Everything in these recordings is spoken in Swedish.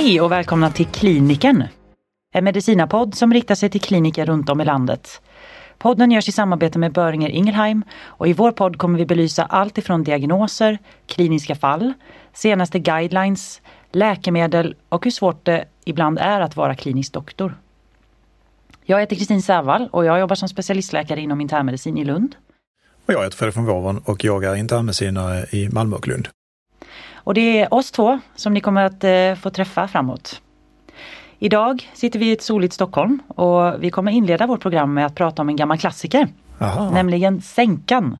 Hej och välkomna till Kliniken. En medicinapodd som riktar sig till kliniker runt om i landet. Podden görs i samarbete med Böringer Ingelheim och i vår podd kommer vi belysa allt ifrån diagnoser, kliniska fall, senaste guidelines, läkemedel och hur svårt det ibland är att vara klinisk doktor. Jag heter Kristin Sävall och jag jobbar som specialistläkare inom internmedicin i Lund. Och jag heter Fredrik von Wåven och jag är internmedicinare i Malmö och Lund. Och det är oss två som ni kommer att eh, få träffa framåt. Idag sitter vi i ett soligt Stockholm och vi kommer inleda vårt program med att prata om en gammal klassiker. Aha. Nämligen sänkan.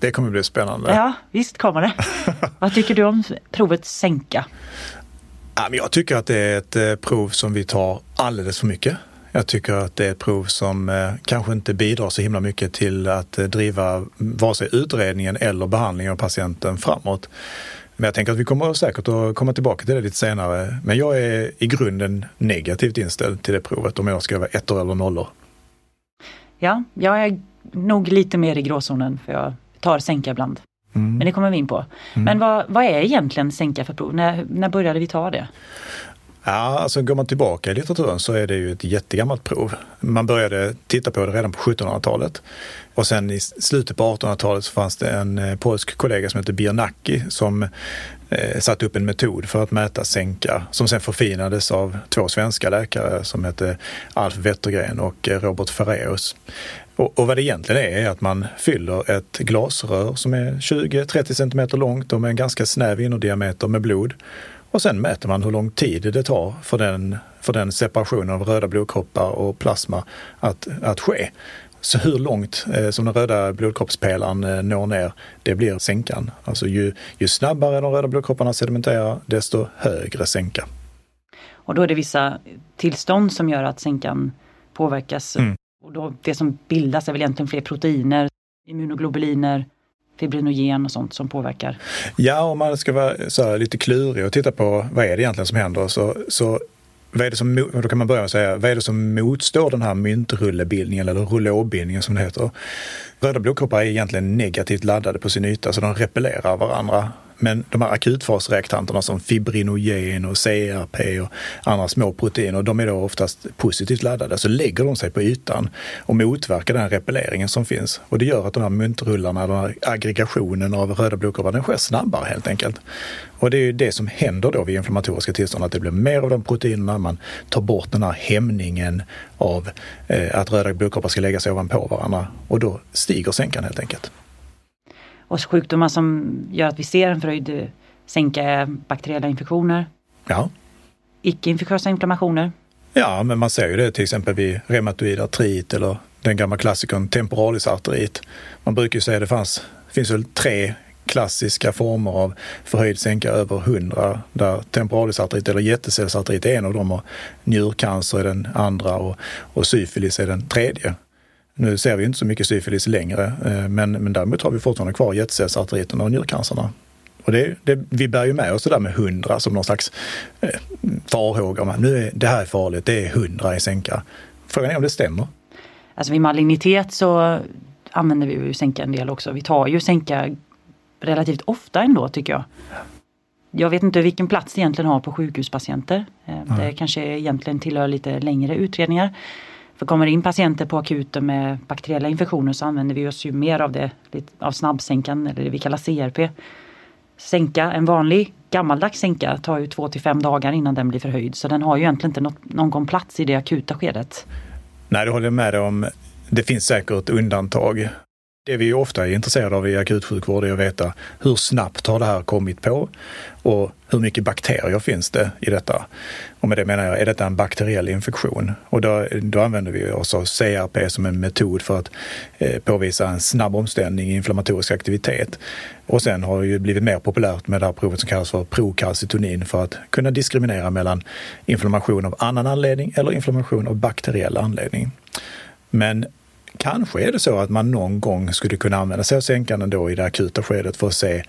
Det kommer bli spännande. Ja, visst kommer det. Vad tycker du om provet sänka? Jag tycker att det är ett eh, prov som vi tar alldeles för mycket. Jag tycker att det är ett prov som eh, kanske inte bidrar så himla mycket till att driva vare sig utredningen eller behandlingen av patienten framåt. Men jag tänker att vi kommer säkert att komma tillbaka till det lite senare. Men jag är i grunden negativt inställd till det provet om jag ska vara ettor eller nollor. Ja, jag är nog lite mer i gråzonen för jag tar sänka ibland. Mm. Men det kommer vi in på. Men vad, vad är egentligen sänka för prov? När, när började vi ta det? Ja, alltså går man tillbaka i litteraturen så är det ju ett jättegammalt prov. Man började titta på det redan på 1700-talet. Och sen i slutet på 1800-talet så fanns det en eh, polsk kollega som hette Biernacki som eh, satte upp en metod för att mäta sänka som sen förfinades av två svenska läkare som hette Alf Wettergren och eh, Robert Ferreus. Och, och vad det egentligen är, är att man fyller ett glasrör som är 20-30 cm långt och med en ganska snäv innerdiameter med blod. Och sen mäter man hur lång tid det tar för den, för den separationen av röda blodkroppar och plasma att, att ske. Så hur långt eh, som den röda blodkroppspelaren eh, når ner, det blir sänkan. Alltså ju, ju snabbare de röda blodkropparna sedimenterar, desto högre sänka. Och då är det vissa tillstånd som gör att sänkan påverkas. Mm. Och då, det som bildas är väl egentligen fler proteiner, immunoglobuliner, fibrinogen och sånt som påverkar. Ja, om man ska vara så här lite klurig och titta på vad är det egentligen som händer så, så vad är det som, då kan man börja med att säga, vad är det som motstår den här myntrullebildningen eller rullåbildningen som det heter? Röda blodkroppar är egentligen negativt laddade på sin yta så de repellerar varandra. Men de här akutfasreaktanterna som fibrinogen och CRP och andra små proteiner, de är då oftast positivt laddade. Så lägger de sig på ytan och motverkar den repelleringen som finns. Och det gör att de här myntrullarna, den här aggregationen av röda blodkroppar, den sker snabbare helt enkelt. Och det är ju det som händer då vid inflammatoriska tillstånd, att det blir mer av de proteinerna, man tar bort den här hämningen av eh, att röda blodkroppar ska lägga sig ovanpå varandra och då stiger sänkan helt enkelt. Och sjukdomar som gör att vi ser en förhöjd sänka är bakteriella infektioner, Ja, icke-infektiösa inflammationer. Ja, men man ser ju det till exempel vid reumatoid artrit eller den gamla klassikern temporalis arterit. Man brukar ju säga att det fanns, finns väl tre klassiska former av förhöjd sänka över 100 där temporalis artrit eller jättecellsartrit är en av dem och njurcancer är den andra och, och syfilis är den tredje. Nu ser vi inte så mycket syfilis längre, eh, men, men däremot har vi fortfarande kvar jättecellsartriten och njurcancerna. Och det, det, vi bär ju med oss det där med 100 som någon slags eh, farhåga. Nu är, det här är farligt, det är 100 i sänka. Frågan är om det stämmer. Alltså vid malignitet så använder vi ju sänka en del också. Vi tar ju sänka relativt ofta ändå tycker jag. Jag vet inte vilken plats det egentligen har på sjukhuspatienter. Eh, Det kanske egentligen tillhör lite längre utredningar. För kommer det in patienter på akuten med bakteriella infektioner så använder vi oss ju mer av det, av snabbsänkan eller det vi kallar CRP. Sänka, en vanlig gammaldags sänka tar ju två till fem dagar innan den blir förhöjd så den har ju egentligen inte något, någon plats i det akuta skedet. Nej, det håller jag med dig om. Det finns säkert undantag. Det vi ofta är intresserade av i akutsjukvård är att veta hur snabbt har det här kommit på och hur mycket bakterier finns det i detta? Och med det menar jag, är detta en bakteriell infektion? Och då, då använder vi oss av CRP som en metod för att eh, påvisa en snabb omställning i inflammatorisk aktivitet. Och sen har det ju blivit mer populärt med det här provet som kallas för prokalcitonin för att kunna diskriminera mellan inflammation av annan anledning eller inflammation av bakteriell anledning. Men kanske är det så att man någon gång skulle kunna använda sig av sänkan ändå i det akuta skedet för att se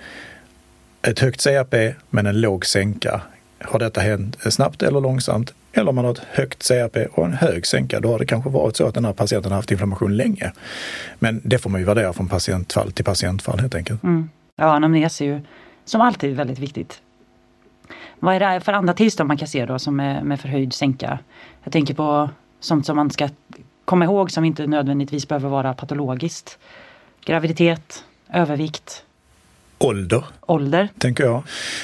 ett högt CRP men en låg sänka. Har detta hänt snabbt eller långsamt? Eller om man har ett högt CRP och en hög sänka, då har det kanske varit så att den här patienten har haft inflammation länge. Men det får man ju värdera från patientfall till patientfall helt enkelt. Mm. Ja, anamnes är ju som alltid väldigt viktigt. Vad är det för andra tillstånd man kan se då som är med förhöjd sänka? Jag tänker på sånt som man ska komma ihåg som inte nödvändigtvis behöver vara patologiskt. Graviditet, övervikt, Ålder, ålder. tänker jag.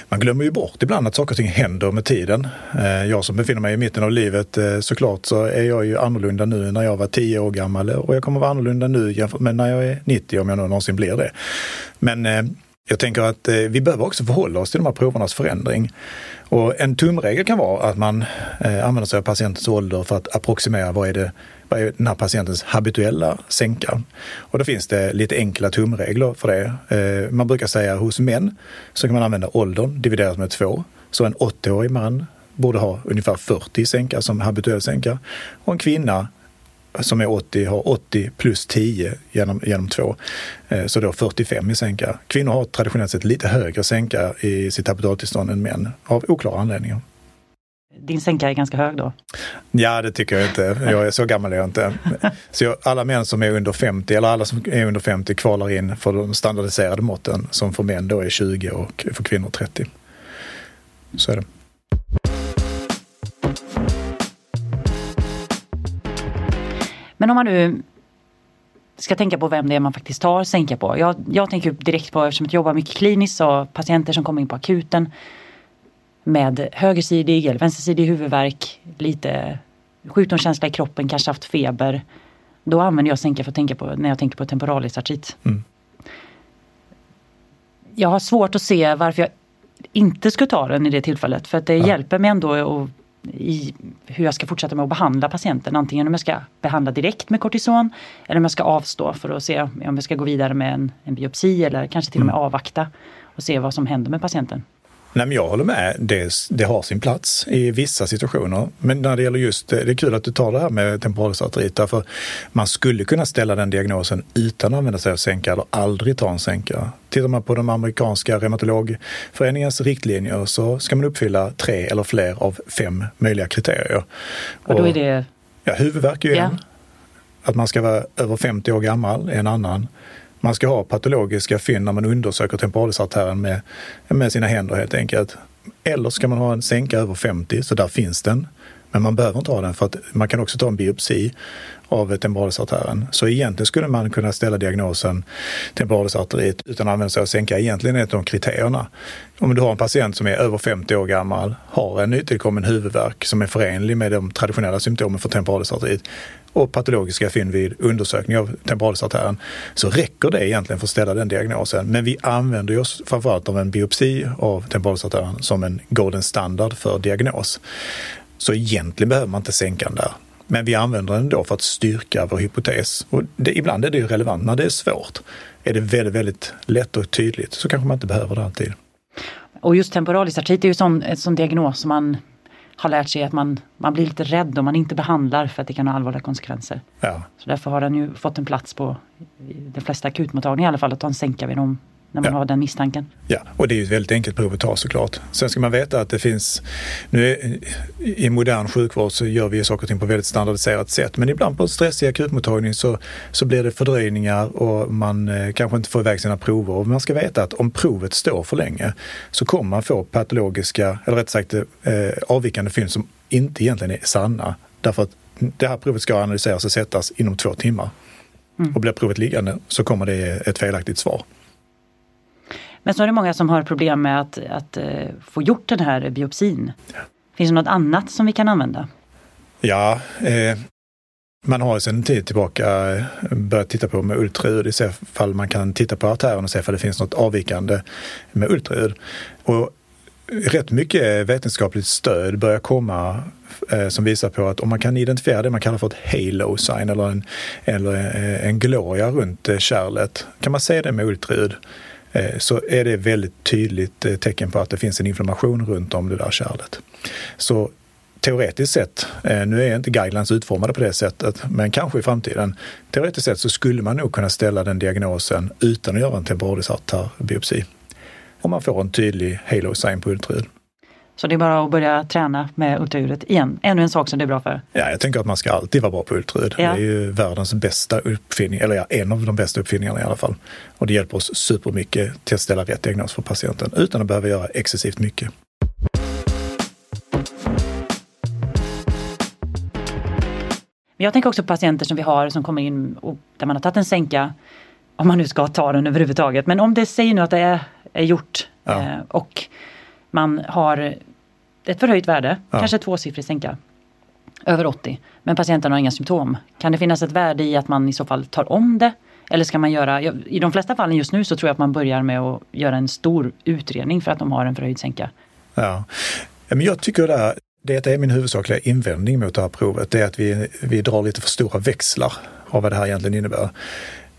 Man glömmer ju bort ibland att saker och ting händer med tiden. Eh, Jag som befinner mig i mitten av livet, eh, såklart så är jag ju annorlunda nu när jag var 10 år gammal och jag kommer vara annorlunda nu jämfört med när jag är 90 om jag någonsin blir det. Men eh, jag tänker att eh, vi behöver också förhålla oss till de här provernas förändring. Och en tumregel kan vara att man eh, använder sig av patientens ålder för att approximera vad är, det, vad är den här patientens habituella sänka. Och då finns det lite enkla tumregler för det. Eh, man brukar säga hos män så kan man använda åldern dividerat med två. Så en 80-årig man borde ha ungefär 40 sänka som habituell sänka. Och en kvinna som är 80 har 80 plus 10 genom, genom 2. Så då 45 i sänka. Kvinnor har traditionellt sett lite högre sänka i sitt habitatillstånd än män av oklara anledningar. Din sänka är ganska hög då. Ja, det tycker jag inte. Jag är så gammal är jag inte. Så jag, alla män som är under 50, eller alla som är under 50 kvalar in för de standardiserade måtten som för män då är 20 och för kvinnor 30. Så är det. Men om man nu ska tänka på vem det är man faktiskt tar sänka på. Jag, jag tänker direkt på, eftersom jag jobbar mycket kliniskt, så patienter som kommer in på akuten med högersidig eller vänstersidig huvudvärk, lite sjukdomskänsla i kroppen, kanske haft feber. Då använder jag sänka för att tänka på när jag tänker på temporalisartrit. Mm. Jag har svårt att se varför jag inte skulle ta den i det tillfället. För att det Ja. hjälper mig ändå att i hur jag ska fortsätta med att behandla patienten. Antingen om jag ska behandla direkt med kortison eller om jag ska avstå för att se om jag ska gå vidare med en, en biopsi eller kanske till och med Mm. avvakta och se vad som händer med patienten. Nej, men jag håller med. Det, det har sin plats i vissa situationer. Men när det gäller just, det är kul att du tar det här med temporalisartrit. Därför man skulle kunna ställa den diagnosen utan att använda sig av sänka eller aldrig ta en sänka. Tittar man på de amerikanska reumatologföreningens riktlinjer så ska man uppfylla tre eller fler av fem möjliga kriterier. Och då är det, Ja, huvudvärk är ju Ja. en. Att man ska vara över 50 år gammal är en annan. Man ska ha patologiska fynd när man undersöker temporalisartären med, med sina händer helt enkelt. Eller ska man ha en sänka över 50, så där finns den. Men man behöver inte ha den för att man kan också ta en biopsi av temporalisartären. Så egentligen skulle man kunna ställa diagnosen temporalisarterit utan att använda sig av sänka. Egentligen är ett av de kriterierna. Om du har en patient som är över 50 år gammal, har en nytillkommen huvudvärk som är förenlig med de traditionella symptomen för temporalisarterit och patologiska fynd vid undersökning av temporalisartären så räcker det egentligen för att ställa den diagnosen. Men vi använder oss framförallt av en biopsi av temporalisartären som en golden standard för diagnos. Så egentligen behöver man inte sänka den där. Men vi använder den då för att styrka vår hypotes. Och det, ibland är det ju relevant. När det är svårt är det väldigt, väldigt lätt och tydligt så kanske man inte behöver det alltid. och just temporalisartrit är ju sån, en sån diagnos som man har lärt sig att man, man blir lite rädd om man inte behandlar för att det kan ha allvarliga konsekvenser. Ja, Så därför har den ju fått en plats på de flesta akutmottagningar i alla fall att ta en sänka vid dem när man Ja. har den misstanken. Ja, och det är ju ett väldigt enkelt prov att ta såklart. Sen ska man veta att det finns, nu är, i modern sjukvård så gör vi saker och ting på väldigt standardiserat sätt. Men ibland på en stressig akutmottagning så, så blir det fördröjningar och man eh, kanske inte får iväg sina prover. Och man ska veta att om provet står för länge så kommer man få patologiska, eller rätt sagt eh, avvikande fynd som inte egentligen är sanna. Därför att det här provet ska analyseras och sättas inom två timmar. Mm. Och blir provet liggande så kommer det ett felaktigt svar. Men så är det många som har problem med att, att eh, få gjort den här biopsin. Finns det något annat som vi kan använda? Ja, eh, man har sedan en tid tillbaka eh, börjat titta på med ultraljud i så fall man kan titta på artären och se om det finns något avvikande med ultraljud. Och rätt mycket vetenskapligt stöd börjar komma eh, som visar på att om man kan identifiera det man kallar för ett halo sign eller en, eller eh, en gloria runt kärlet. Kan man se det med ultraljud Eh, så är det väldigt tydligt eh, tecken på att det finns en inflammation runt om det där kärlet. Så teoretiskt sett, eh, nu är inte guidelines utformade på det sättet, men kanske i framtiden. Teoretiskt sett så skulle man nog kunna ställa den diagnosen utan att göra en temporalisartärbiopsi. Om man får en tydlig halo sign på ultraljud. Så det är bara att börja träna med ultraljudet igen. Ännu en sak som det är bra för. Ja, jag tänker att man ska alltid vara bra på ultraljud. Ja. Det är ju världens bästa uppfinning, eller ja, en av de bästa uppfinningarna i alla fall. Och det hjälper oss supermycket till att ställa rätt diagnos för patienten utan att behöva göra excessivt mycket. Jag tänker också på patienter som vi har som kommer in och där man har tagit en sänka, om man nu ska ta den överhuvudtaget. Men om det säger nu att det är, är gjort ja. Eh, och man har ett förhöjt värde, Ja. kanske tvåsiffrig sänka, över 80, men patienten har inga symptom. Kan det finnas ett värde i att man i så fall tar om det? Eller ska man göra, i de flesta fallen just nu så tror jag att man börjar med att göra en stor utredning för att de har en förhöjd sänka. Ja. Men jag tycker det, det är min huvudsakliga invändning mot det här provet. Det är att vi, vi drar lite för stora växlar av vad det här egentligen innebär.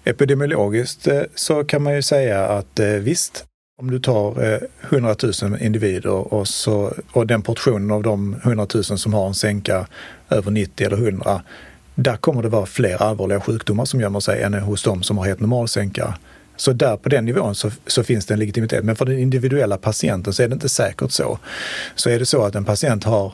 Epidemiologiskt eh, så kan man ju säga att eh, visst, om du tar eh, 100 000 individer och, så, och den portionen av de 100 000 som har en sänka över 90 eller 100, där kommer det vara fler allvarliga sjukdomar som gömmer sig än hos de som har helt normal sänka. Så där på den nivån så, så finns det en legitimitet. Men för den individuella patienten så är det inte säkert så. Så är det så att en patient har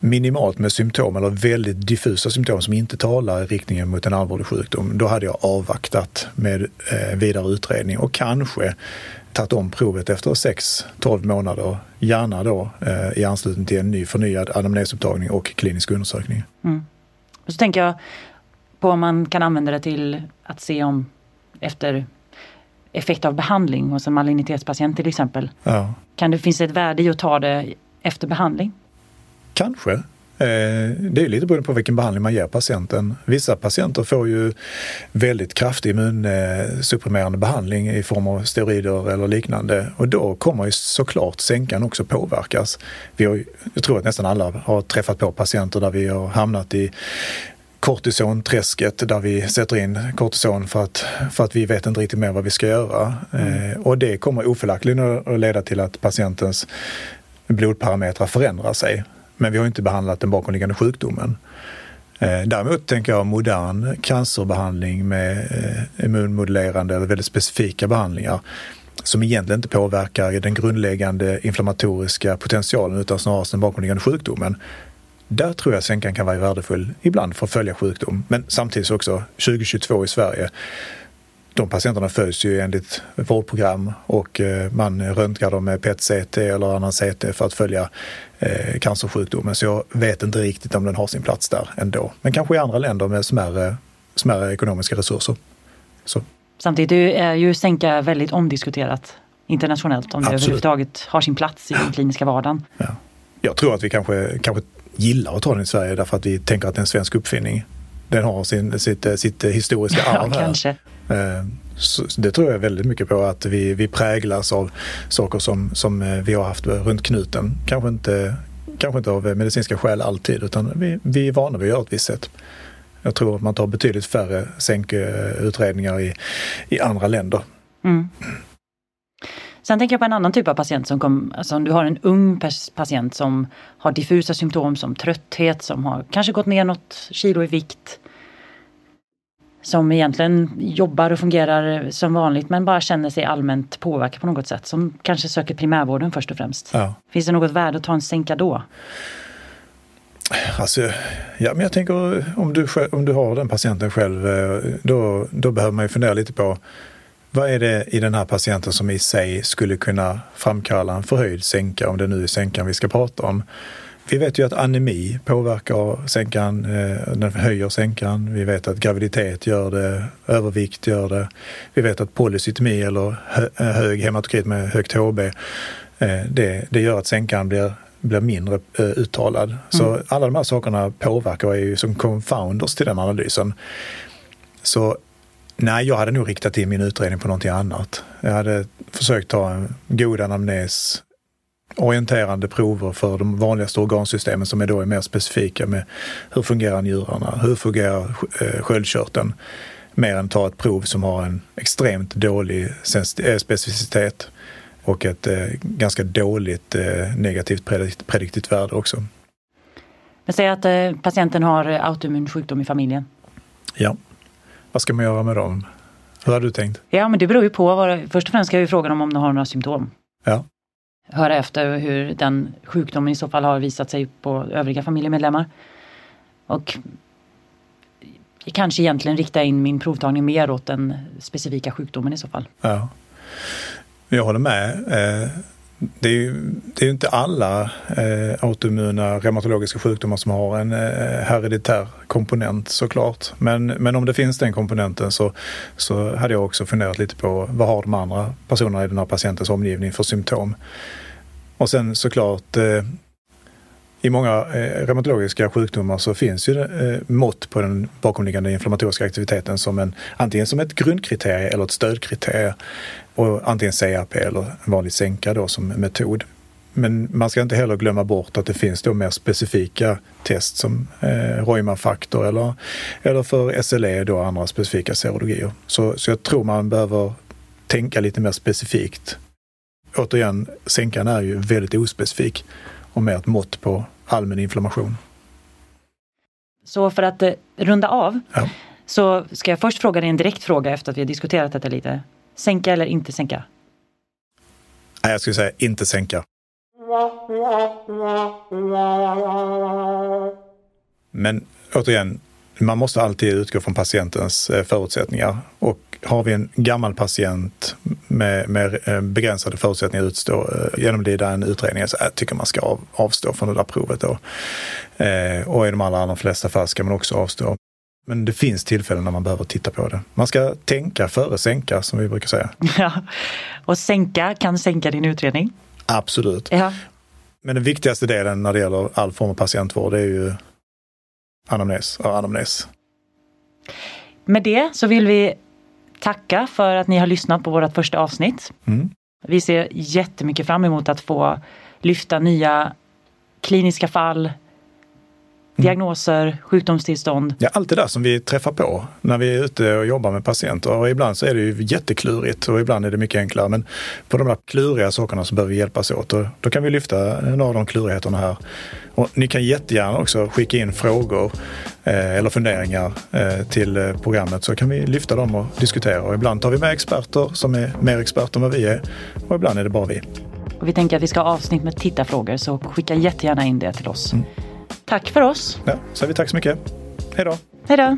minimalt med symptom eller väldigt diffusa symptom som inte talar i riktningen mot en allvarlig sjukdom, då hade jag avvaktat med eh, vidare utredning och kanske tagit om provet efter 6-12 månader, gärna då eh, i anslutning till en ny förnyad anamnesupptagning och klinisk undersökning. Och så tänker jag på om man kan använda det till att se om efter effekt av behandling hos en malignitetspatient till exempel. Ja. Kan det finnas ett värde i att ta det efter behandling? Kanske. Eh, Det är lite beroende på vilken behandling man ger patienten. Vissa patienter får ju väldigt kraftig immunsupprimerande behandling i form av steroider eller liknande och då kommer ju såklart sänkan också påverkas. Vi har, jag tror att nästan alla har träffat på patienter där vi har hamnat i kortisonträsket där vi sätter in kortison för att, för att vi vet inte riktigt mer vad vi ska göra. Eh, och det kommer oförlackligen att leda till att patientens blodparametrar förändrar sig. Men vi har inte behandlat den bakomliggande sjukdomen. Eh, däremot tänker jag modern cancerbehandling med eh, immunmodulerande eller väldigt specifika behandlingar som egentligen inte påverkar den grundläggande inflammatoriska potentialen utan snarare den bakomliggande sjukdomen. Där tror jag sänkan kan vara värdefull ibland för att följa sjukdom. Men samtidigt också 2022 i Sverige de patienterna följs ju enligt vårdprogram och eh, man röntgar dem med PET-CT eller annan CT för att följa eh, cancersjukdomen. Så jag vet inte riktigt om den har sin plats där ändå. Men kanske i andra länder med smärre, smärre ekonomiska resurser. Så Samtidigt är ju sänka väldigt omdiskuterat internationellt om det Absolut. överhuvudtaget har sin plats i den kliniska vardagen. ja. Jag tror att vi kanske, kanske gillar att ta den i Sverige därför att vi tänker att det är en svensk uppfinning. Den har sin, sitt, sitt historiska Ja, arv här. kanske. Eh, så det tror jag väldigt mycket på att vi, vi präglas av saker som, som eh, vi har haft runt knuten. Kanske inte, kanske inte av medicinska skäl alltid utan vi, vi är vana vid att göra ett visst sätt. Jag tror att man tar betydligt färre sänkutredningar i, i andra länder. Mm. Sen tänker jag på en annan typ av patient som kom, alltså om du har en ung patient som har diffusa symptom som trötthet, som har kanske gått ner något kilo i vikt. Som egentligen jobbar och fungerar som vanligt men bara känner sig allmänt påverkad på något sätt. Som kanske söker primärvården först och främst. Ja. Finns det något värde att ta en sänka då? Alltså, ja, men jag tänker om du, om du har den patienten själv, eh, då, då behöver man ju fundera lite på vad är det i den här patienten som i sig skulle kunna framkalla en förhöjd sänka, om det nu är sänkan vi ska prata om. Vi vet ju att anemi påverkar sänkan, eh, den höjer sänkan. Vi vet att graviditet gör det, övervikt gör det. Vi vet att polycytemi eller hö, hög hematokrit med högt HB, eh, det, det gör att sänkan blir blir mindre eh, uttalad. Så alla de här sakerna påverkar och är ju som confounders till den analysen. Så nej, jag hade nog riktat in min utredning på någonting annat. Jag hade försökt ta en god anamnes, orienterande prover för de vanligaste organsystemen som är då är mer specifika med hur fungerar njurarna, hur fungerar eh, sköldkörteln, mer än ta ett prov som har en extremt dålig eh, specificitet och ett eh, ganska dåligt negativt predikt, prediktivt värde också. Men säg att patienten har autoimmun sjukdom i familjen. Ja, vad ska man göra med dem? Hur har du tänkt? Ja men det beror ju på. Vad, först och främst ska vi fråga dem om de har några symptom. Ja, höra efter hur den sjukdomen i så fall har visat sig på övriga familjemedlemmar. Och kanske egentligen rikta in min provtagning mer åt den specifika sjukdomen i så fall. ja. Jag håller med. Eh, det är ju det är inte alla eh, autoimmuna reumatologiska sjukdomar som har en eh, hereditär komponent såklart. Men, men om det finns den komponenten så, så hade jag också funderat lite på vad har de andra personerna i den här patientens omgivning för symptom? Och sen såklart eh, i många eh, reumatologiska sjukdomar så finns ju eh, mått på den bakomliggande inflammatoriska aktiviteten som en, antingen som ett grundkriterie eller ett stödkriterie. Och antingen CRP eller en vanlig sänka då som metod. Men man ska inte heller glömma bort att det finns då mer specifika test som eh, Reumann-faktor eller, eller för SLE då andra specifika serologier. Så, så jag tror man behöver tänka lite mer specifikt. Återigen, sänkan är ju väldigt ospecifik och mer ett mått på allmän inflammation. Så för att eh, runda av Ja. så ska jag först fråga dig en direkt fråga efter att vi har diskuterat detta lite. Sänka eller inte sänka? Nej, jag skulle säga inte sänka. Men återigen, man måste alltid utgå från patientens eh, förutsättningar. Och har vi en gammal patient med, med eh, begränsade förutsättningar att utstå, eh, genomlida en utredning, så jag tycker man ska avstå från det där provet. Då. Och i de allra, allra flesta fall ska man också avstå. Men det finns tillfällen när man behöver titta på det. Man ska tänka före sänka, som vi brukar säga. Ja. Och sänka kan sänka din utredning. Absolut. Ja. Men den viktigaste delen när det gäller all form av patientvård är ju anamnes och anamnes. Med det så vill vi tacka för att ni har lyssnat på vårt första avsnitt. Mm. Vi ser jättemycket fram emot att få lyfta nya kliniska fall, diagnoser, sjukdomstillstånd. Ja, allt det där som vi träffar på när vi är ute och jobbar med patienter. Och ibland så är det ju jätteklurigt och ibland är det mycket enklare. Men på de där kluriga sakerna så behöver vi hjälpas åt. Och då kan vi lyfta några av de klurigheterna här. Och ni kan jättegärna också skicka in frågor eh, eller funderingar eh, till eh, programmet så kan vi lyfta dem och diskutera. Och ibland tar vi med experter som är mer experter än vad vi är. Och ibland är det bara vi. Och vi tänker att vi ska ha avsnitt med tittarfrågor så skicka jättegärna in det till oss. Tack för oss. Ja, så säger vi tack så mycket. Hej då! Hej då!